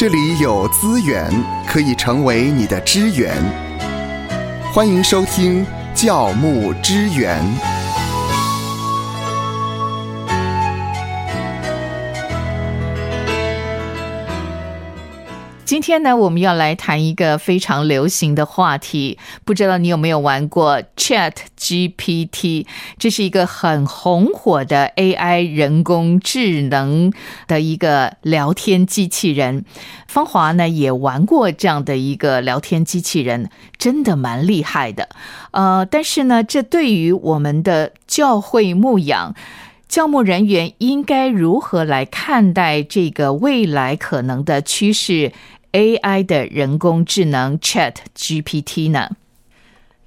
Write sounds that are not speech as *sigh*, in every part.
这里有资源可以成为你的支援。欢迎收听教牧支援。今天呢，我们要来谈一个非常流行的话题，不知道你有没有玩过 Chat GPT？这是一个很红火的 AI 人工智能的一个聊天机器人。芳华呢也玩过这样的一个聊天机器人，真的蛮厉害的。呃，但是呢，这对于我们的教会牧养。教牧人员应该如何来看待这个未来可能的趋势？AI 的人工智能 Chat GPT 呢？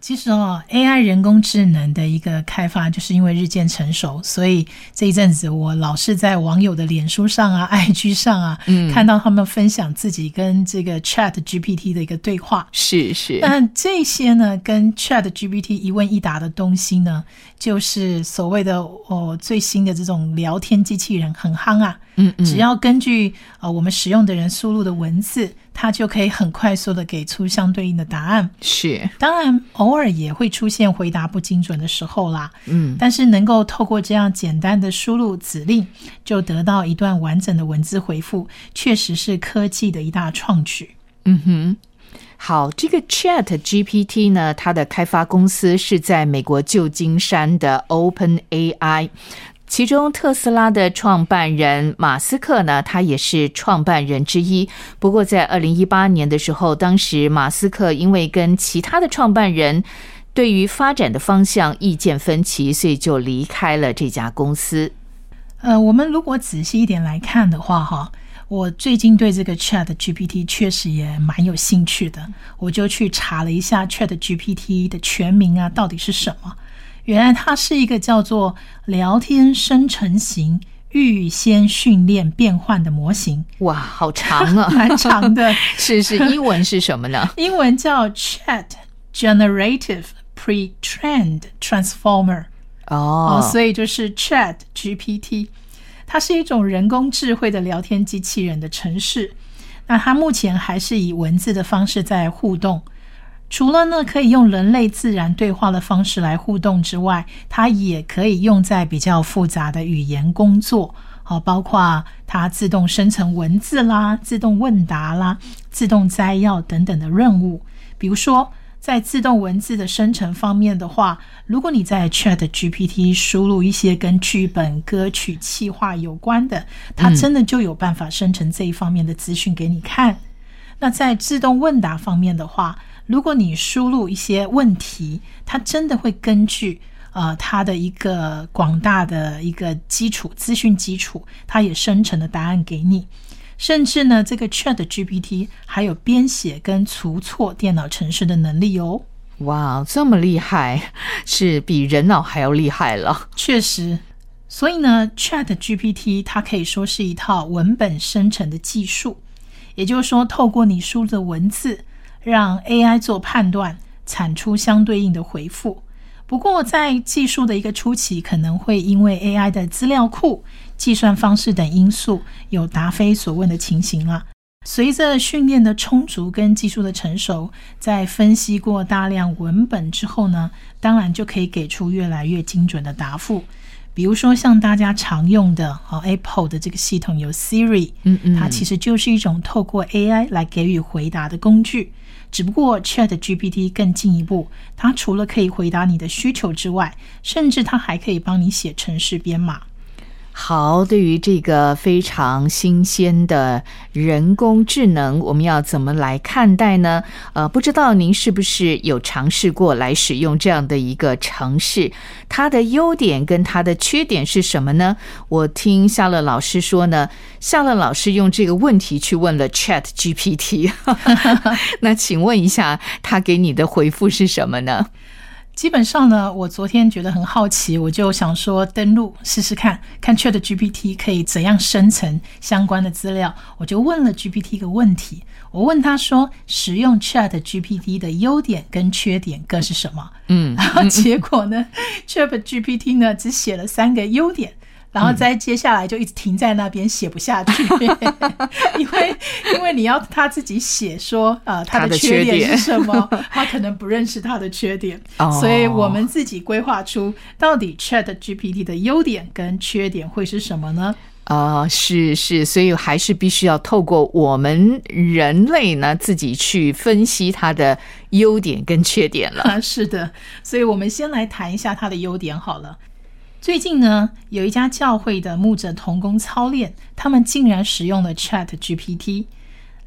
其实哦，AI 人工智能的一个开发，就是因为日渐成熟，所以这一阵子我老是在网友的脸书上啊、*laughs* IG 上啊，嗯，看到他们分享自己跟这个 Chat GPT 的一个对话。是是，那这些呢，跟 Chat GPT 一问一答的东西呢，就是所谓的哦最新的这种聊天机器人，很夯啊。嗯嗯，只要根据呃我们使用的人输入的文字，它就可以很快速的给出相对应的答案。是，当然偶尔也会出现回答不精准的时候啦。嗯，但是能够透过这样简单的输入指令，就得到一段完整的文字回复，确实是科技的一大创举。嗯哼，好，这个 Chat GPT 呢，它的开发公司是在美国旧金山的 Open AI。其中，特斯拉的创办人马斯克呢，他也是创办人之一。不过，在二零一八年的时候，当时马斯克因为跟其他的创办人对于发展的方向意见分歧，所以就离开了这家公司。呃，我们如果仔细一点来看的话，哈，我最近对这个 Chat GPT 确实也蛮有兴趣的，我就去查了一下 Chat GPT 的全名啊，到底是什么。原来它是一个叫做聊天生成型预先训练变换的模型。哇，好长啊，*laughs* 蛮长的。*laughs* 是是，英文是什么呢？英文叫 Chat Generative Pre-trained Transformer。哦，所以就是 Chat GPT，它是一种人工智慧的聊天机器人的程式。那它目前还是以文字的方式在互动。除了呢，可以用人类自然对话的方式来互动之外，它也可以用在比较复杂的语言工作，好，包括它自动生成文字啦、自动问答啦、自动摘要等等的任务。比如说，在自动文字的生成方面的话，如果你在 Chat GPT 输入一些跟剧本、歌曲、企划有关的，它真的就有办法生成这一方面的资讯给你看。那在自动问答方面的话，如果你输入一些问题，它真的会根据呃它的一个广大的一个基础资讯基础，它也生成的答案给你。甚至呢，这个 Chat GPT 还有编写跟除错电脑程式的能力哦。哇，这么厉害，是比人脑还要厉害了。确实，所以呢，Chat GPT 它可以说是一套文本生成的技术，也就是说，透过你输入的文字。让 AI 做判断，产出相对应的回复。不过，在技术的一个初期，可能会因为 AI 的资料库、计算方式等因素，有答非所问的情形了。随着训练的充足跟技术的成熟，在分析过大量文本之后呢，当然就可以给出越来越精准的答复。比如说，像大家常用的哦，Apple 的这个系统有 Siri，嗯嗯，它其实就是一种透过 AI 来给予回答的工具。只不过 Chat GPT 更进一步，它除了可以回答你的需求之外，甚至它还可以帮你写程式编码。好，对于这个非常新鲜的人工智能，我们要怎么来看待呢？呃，不知道您是不是有尝试过来使用这样的一个程式？它的优点跟它的缺点是什么呢？我听夏乐老师说呢，夏乐老师用这个问题去问了 Chat GPT，*laughs* 那请问一下，他给你的回复是什么呢？基本上呢，我昨天觉得很好奇，我就想说登录试试看看 Chat GPT 可以怎样生成相关的资料。我就问了 GPT 一个问题，我问他说，使用 Chat GPT 的优点跟缺点各是什么？嗯，然后结果呢，Chat GPT 呢只写了三个优点，然后再接下来就一直停在那边写不下去，*laughs* 因为因为你要他自己写说呃他他的缺缺点。是什么，*laughs* 他可能不认识他的缺点，哦。所以我们自己规划出到底 Chat GPT 的优点跟缺点会是什么呢？啊、是是，所以还是必须要透过我们人类呢自己去分析它的优点跟缺点了。啊，*laughs* 是的，所以我们先来谈一下它的优点好了。最近呢，有一家教会的牧者童工操练，他们竟然使用了 Chat GPT。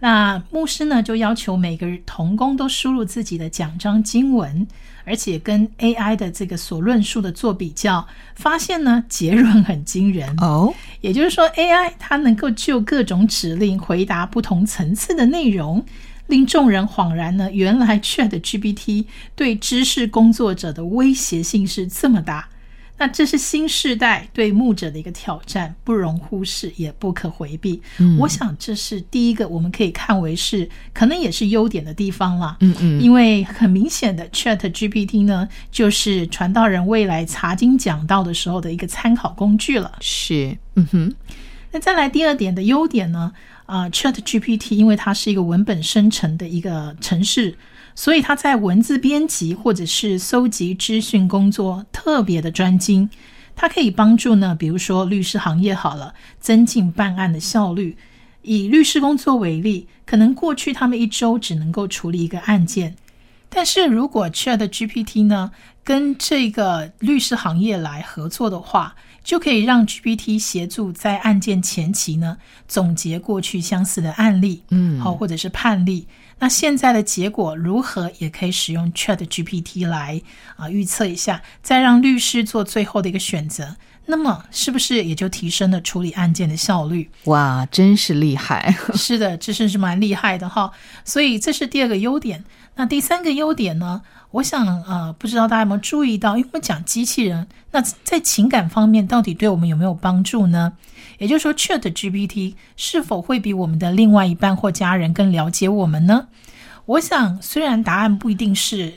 那牧师呢，就要求每个童工都输入自己的奖章经文，而且跟 AI 的这个所论述的做比较，发现呢结论很惊人。哦，也就是说，AI 它能够就各种指令回答不同层次的内容，令众人恍然呢，原来 Chat GPT 对知识工作者的威胁性是这么大。那这是新时代对牧者的一个挑战，不容忽视，也不可回避。嗯我想这是第一个我们可以看为是可能也是优点的地方啦。嗯嗯，因为很明显的，Chat GPT 呢，就是传道人未来查经讲道的时候的一个参考工具了。是，嗯哼，那再来第二点的优点呢？啊、c h a t GPT 因为它是一个文本生成的一个程式，所以他在文字编辑或者是搜集资讯工作特别的专精。它可以帮助呢，比如说律师行业好了，增进办案的效率。以律师工作为例，可能过去他们一周只能够处理一个案件，但是如果 Chat GPT 呢跟这个律师行业来合作的话，就可以让 GPT 协助在案件前期呢总结过去相似的案例，嗯好或者是判例。那现在的结果如何，也可以使用 Chat GPT 来啊预测一下，再让律师做最后的一个选择。那么是不是也就提升了处理案件的效率？哇，真是厉害。*laughs* 是的，这是是蛮厉害的哈。所以这是第二个优点。那第三个优点呢？我想呃，不知道大家有没有注意到，因为我们讲机器人，那在情感方面到底对我们有没有帮助呢？也就是说，Chat GPT 是否会比我们的另外一半或家人更了解我们呢？我想，虽然答案不一定是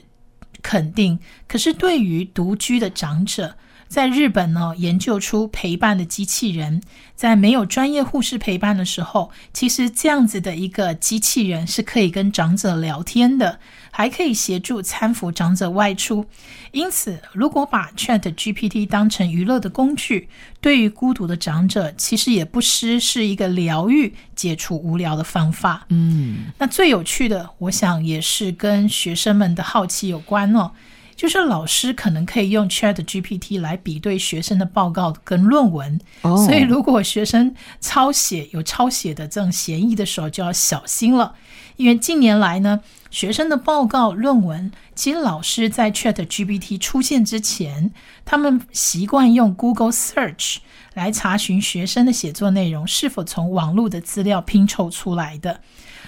肯定，可是对于独居的长者，在日本呢，研究出陪伴的机器人，在没有专业护士陪伴的时候，其实这样子的一个机器人是可以跟长者聊天的，还可以协助搀扶长者外出。因此，如果把 Chat GPT 当成娱乐的工具，对于孤独的长者，其实也不失是一个疗愈、解除无聊的方法。嗯，那最有趣的，我想也是跟学生们的好奇有关哦。就是老师可能可以用 Chat GPT 来比对学生的报告跟论文，哦所以如果学生抄写有抄写的这种嫌疑的时候，就要小心了。因为近年来呢，学生的报告论文，其实老师在 Chat GPT 出现之前，他们习惯用 Google Search 来查询学生的写作内容是否从网络的资料拼凑出来的，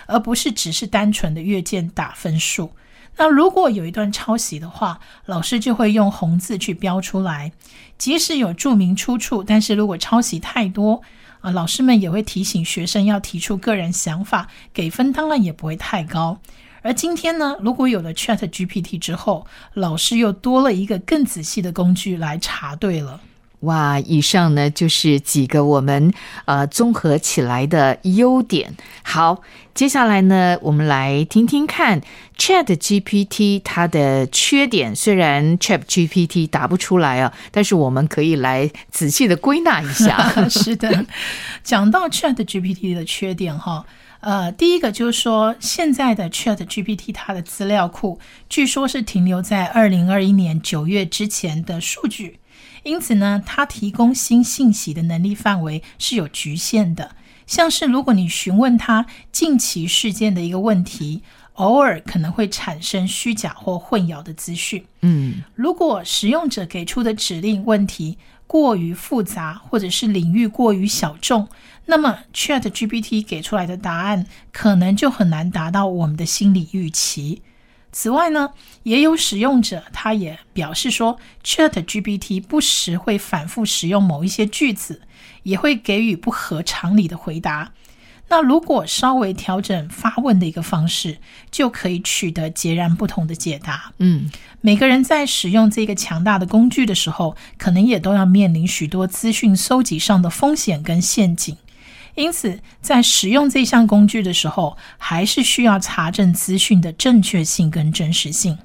而不是只是单纯的阅卷打分数。那如果有一段抄袭的话，老师就会用红字去标出来，即使有注明出处，但是如果抄袭太多，啊，老师们也会提醒学生要提出个人想法，给分当然也不会太高。而今天呢，如果有了 Chat GPT 之后，老师又多了一个更仔细的工具来查对了。哇，以上呢就是几个我们呃综合起来的优点。好，接下来呢，我们来听听看 Chat GPT 它的缺点。虽然 Chat GPT 答不出来啊，但是我们可以来仔细的归纳一下。*laughs* *laughs* 是的，讲到 Chat GPT 的缺点哈，呃，第一个就是说，现在的 Chat GPT 它的资料库据说是停留在二零二一年九月之前的数据，因此呢，它提供新信息的能力范围是有局限的。像是如果你询问他近期事件的一个问题，偶尔可能会产生虚假或混淆的资讯。嗯，如果使用者给出的指令问题过于复杂，或者是领域过于小众，那么 Chat GPT 给出来的答案可能就很难达到我们的心理预期。此外呢，也有使用者他也表示说，Chat GPT 不时会反复使用某一些句子，也会给予不合常理的回答。那如果稍微调整发问的一个方式，就可以取得截然不同的解答。嗯，每个人在使用这个强大的工具的时候，可能也都要面临许多资讯搜集上的风险跟陷阱。因此，在使用这项工具的时候，还是需要查证资讯的正确性跟真实性。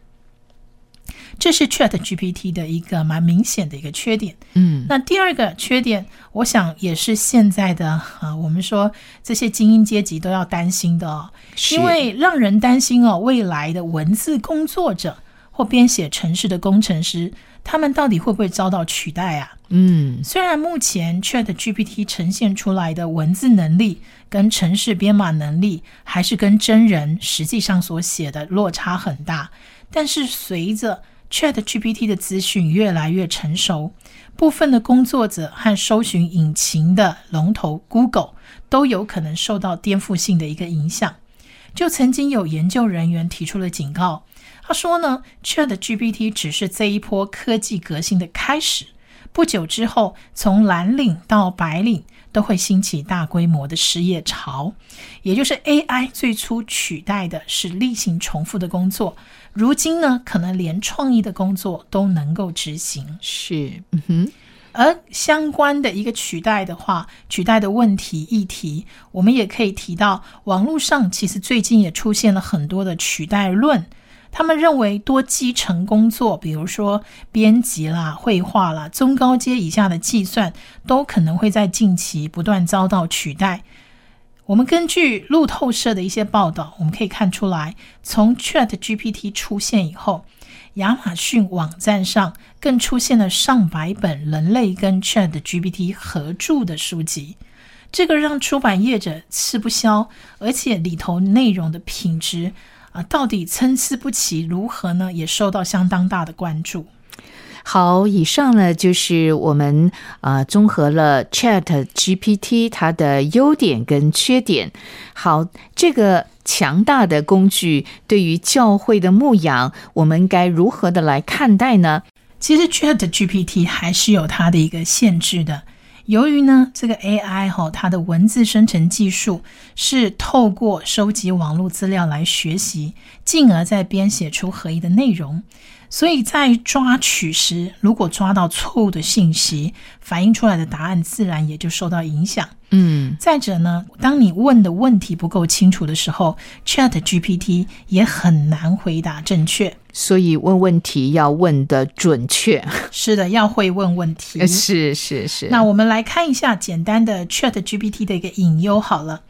这是 Chat GPT 的一个蛮明显的一个缺点。嗯，那第二个缺点，我想也是现在的啊，我们说这些精英阶级都要担心的哦，因为让人担心哦，未来的文字工作者或编写程式的工程师，他们到底会不会遭到取代啊？嗯虽然目前 Chat GPT 呈现出来的文字能力跟城市编码能力，还是跟真人实际上所写的落差很大，但是随着 Chat GPT 的资讯越来越成熟，部分的工作者和搜寻引擎的龙头 Google 都有可能受到颠覆性的一个影响。就曾经有研究人员提出了警告，他说呢，Chat GPT 只是这一波科技革新的开始。不久之后，从蓝领到白领都会兴起大规模的失业潮，也就是 AI 最初取代的是例行重复的工作，如今呢，可能连创意的工作都能够执行。是，嗯哼，而相关的一个取代的话，取代的问题议题，我们也可以提到，网络上其实最近也出现了很多的取代论。他们认为多基层工作，比如说编辑啦、绘画啦、中高阶以下的计算，都可能会在近期不断遭到取代。我们根据路透社的一些报道，我们可以看出来，从 Chat GPT 出现以后，亚马逊网站上更出现了上百本人类跟 Chat GPT 合著的书籍。这个让出版业者吃不消，而且里头内容的品质啊，到底参差不齐，如何呢？也受到相当大的关注。好，以上呢就是我们啊、呃综合了 Chat GPT 它的优点跟缺点。好，这个强大的工具对于教会的牧养，我们该如何的来看待呢？其实 Chat GPT 还是有它的一个限制的。由于呢，这个 AI 哈、它的文字生成技术是透过收集网络资料来学习，进而再编写出合意的内容，所以在抓取时，如果抓到错误的信息，反映出来的答案自然也就受到影响。嗯，再者呢，当你问的问题不够清楚的时候，Chat GPT 也很难回答正确。所以问问题要问的准确。是的，要会问问题。是是是。那我们来看一下简单的 Chat GPT 的一个隐忧好了。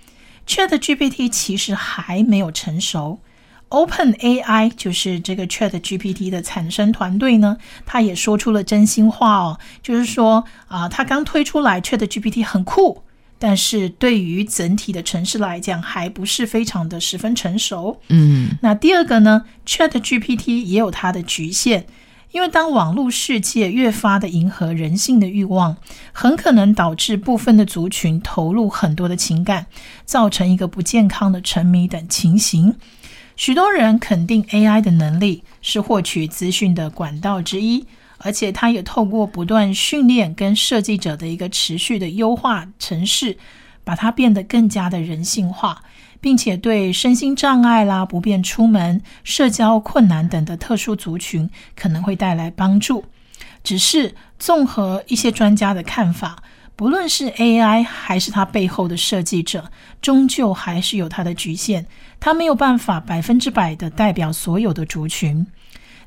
Chat GPT 其实还没有成熟。Open AI 就是这个 Chat GPT 的产生团队呢，他也说出了真心话哦，就是说啊，他刚推出来 Chat GPT 很酷，但是对于整体的城市来讲，还不是非常的十分成熟。嗯那第二个呢，Chat GPT 也有它的局限，因为当网络世界越发的迎合人性的欲望，很可能导致部分的族群投入很多的情感，造成一个不健康的沉迷等情形。许多人肯定 AI 的能力是获取资讯的管道之一，而且它也透过不断训练跟设计者的一个持续的优化程式，把它变得更加的人性化，并且对身心障碍啦、不便出门、社交困难等的特殊族群可能会带来帮助。只是综合一些专家的看法，不论是 AI 还是它背后的设计者，终究还是有它的局限，它没有办法百分之百的代表所有的族群。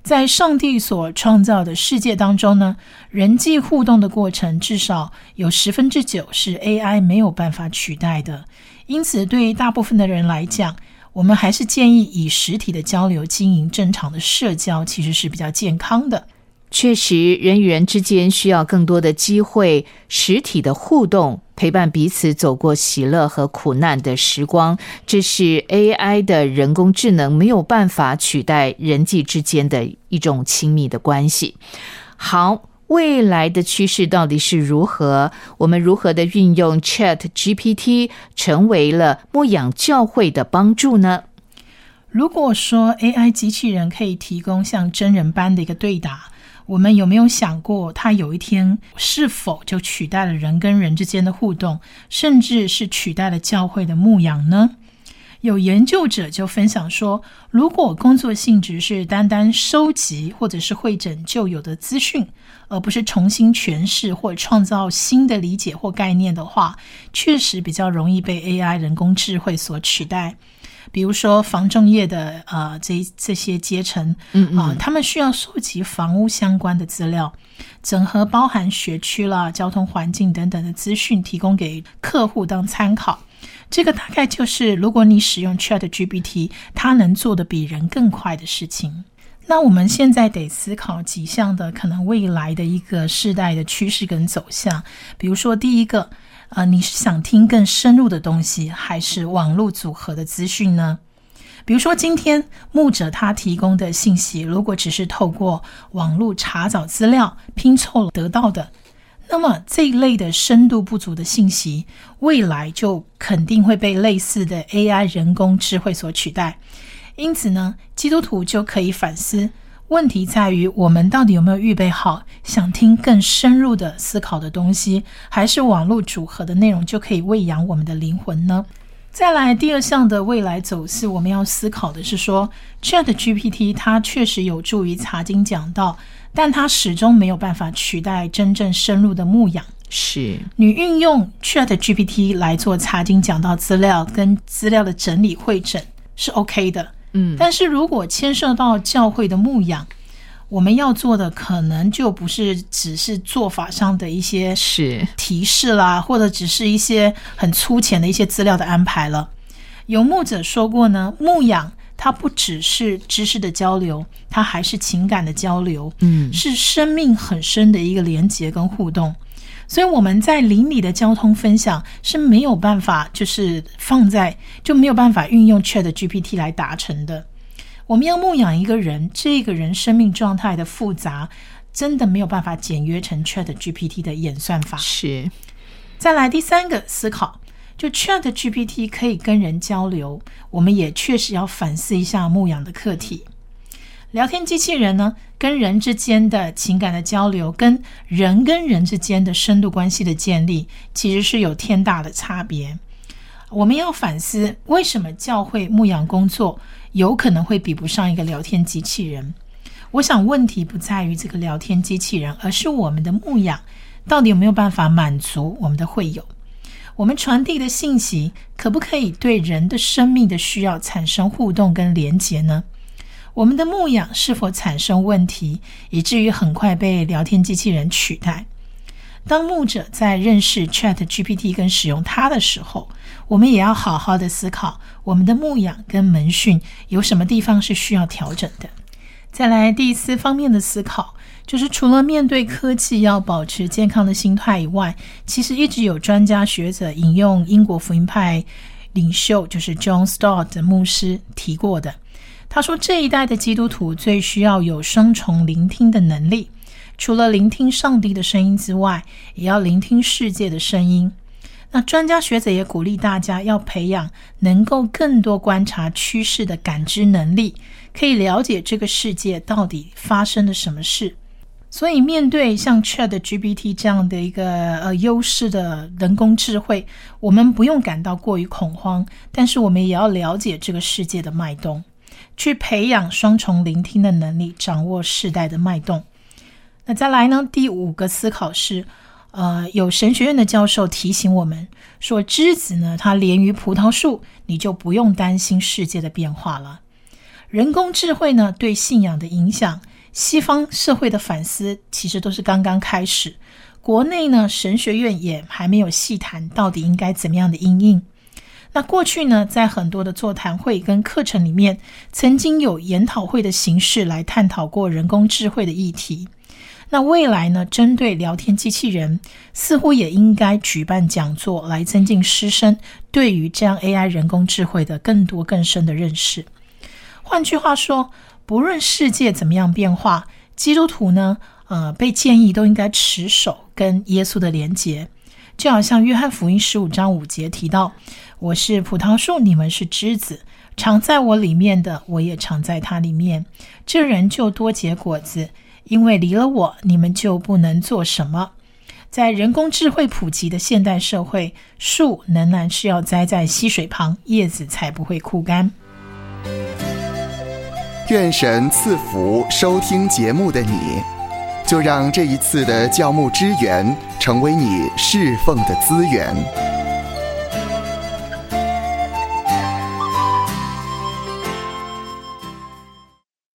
在上帝所创造的世界当中呢，人际互动的过程至少有十分之九是 AI 没有办法取代的。因此，对于大部分的人来讲，我们还是建议以实体的交流经营正常的社交，其实是比较健康的。确实，人与人之间需要更多的机会，实体的互动，陪伴彼此走过喜乐和苦难的时光。这是 AI 的人工智能没有办法取代人际之间的一种亲密的关系。好。未来的趋势到底是如何？我们如何的运用 Chat GPT 成为了牧养教会的帮助呢？如果说 AI 机器人可以提供像真人般的一个对答，我们有没有想过，它有一天是否就取代了人跟人之间的互动，甚至是取代了教会的牧养呢？有研究者就分享说，如果工作性质是单单收集或者是会诊旧有的资讯，而不是重新诠释或创造新的理解或概念的话，确实比较容易被 AI 人工智慧所取代。比如说房仲业的呃这这些阶层，嗯啊，他们需要收集房屋相关的资料，整合包含学区啦、交通环境等等的资讯，提供给客户当参考。这个大概就是如果你使用 Chat GPT，它能做的比人更快的事情。那我们现在得思考几项的可能未来的一个世代的趋势跟走向，比如说第一个。呃，你是想听更深入的东西，还是网络组合的资讯呢？比如说，今天牧者他提供的信息，如果只是透过网络查找资料拼凑得到的，那么这一类的深度不足的信息，未来就肯定会被类似的 AI 人工智慧所取代。因此呢，基督徒就可以反思。问题在于，我们到底有没有预备好想听更深入的思考的东西，还是网络组合的内容就可以喂养我们的灵魂呢？再来，第二项的未来走势，我们要思考的是说，Chat GPT 它确实有助于查经讲道，但它始终没有办法取代真正深入的牧养。是你运用 Chat GPT 来做查经讲道资料跟资料的整理会诊是 OK 的。嗯，但是如果牵涉到教会的牧养，我们要做的可能就不是只是做法上的一些是提示啦，或者只是一些很粗浅的一些资料的安排了。有牧者说过呢，牧养它不只是知识的交流，它还是情感的交流，嗯，是生命很深的一个连接跟互动。所以我们在邻里的交通分享是没有办法，就是放在就没有办法运用 Chat GPT 来达成的。我们要牧养一个人，这个人生命状态的复杂，真的没有办法简约成 Chat GPT 的演算法。是。再来第三个思考，就 Chat GPT 可以跟人交流，我们也确实要反思一下牧养的课题。聊天机器人呢，跟人之间的情感的交流，跟人跟人之间的深度关系的建立，其实是有天大的差别。我们要反思，为什么教会牧养工作有可能会比不上一个聊天机器人？我想问题不在于这个聊天机器人，而是我们的牧养到底有没有办法满足我们的会友？我们传递的信息可不可以对人的生命的需要产生互动跟连结呢？我们的牧养是否产生问题，以至于很快被聊天机器人取代？当牧者在认识 Chat GPT 跟使用它的时候，我们也要好好的思考我们的牧养跟门训有什么地方是需要调整的。再来第四方面的思考，就是除了面对科技要保持健康的心态以外，其实一直有专家学者引用英国福音派领袖就是 John Stott 的牧师提过的。他说：“这一代的基督徒最需要有双重聆听的能力，除了聆听上帝的声音之外，也要聆听世界的声音。那专家学者也鼓励大家要培养能够更多观察趋势的感知能力，可以了解这个世界到底发生了什么事。所以，面对像 Chat GPT 这样的一个呃优势的人工智慧，我们不用感到过于恐慌，但是我们也要了解这个世界的脉动。”去培养双重聆听的能力，掌握世代的脉动。那再来呢？第五个思考是，呃，有神学院的教授提醒我们说，栀子呢，它连于葡萄树，你就不用担心世界的变化了。人工智慧呢，对信仰的影响，西方社会的反思其实都是刚刚开始。国内呢，神学院也还没有细谈到底应该怎么样的应应。那过去呢，在很多的座谈会跟课程里面，曾经有研讨会的形式来探讨过人工智慧的议题。那未来呢，针对聊天机器人，似乎也应该举办讲座，来增进师生对于这样 AI 人工智慧的更多更深的认识。换句话说，不论世界怎么样变化，基督徒呢，呃，被建议都应该持守跟耶稣的连结。就好像约翰福音十五章五节提到：“我是葡萄树，你们是枝子，常在我里面的，我也常在它里面。这人就多结果子，因为离了我，你们就不能做什么。在人工智慧普及的现代社会，树仍然是要栽在溪水旁，叶子才不会枯干。愿神赐福收听节目的你，就让这一次的教牧支援成为你侍奉的资源。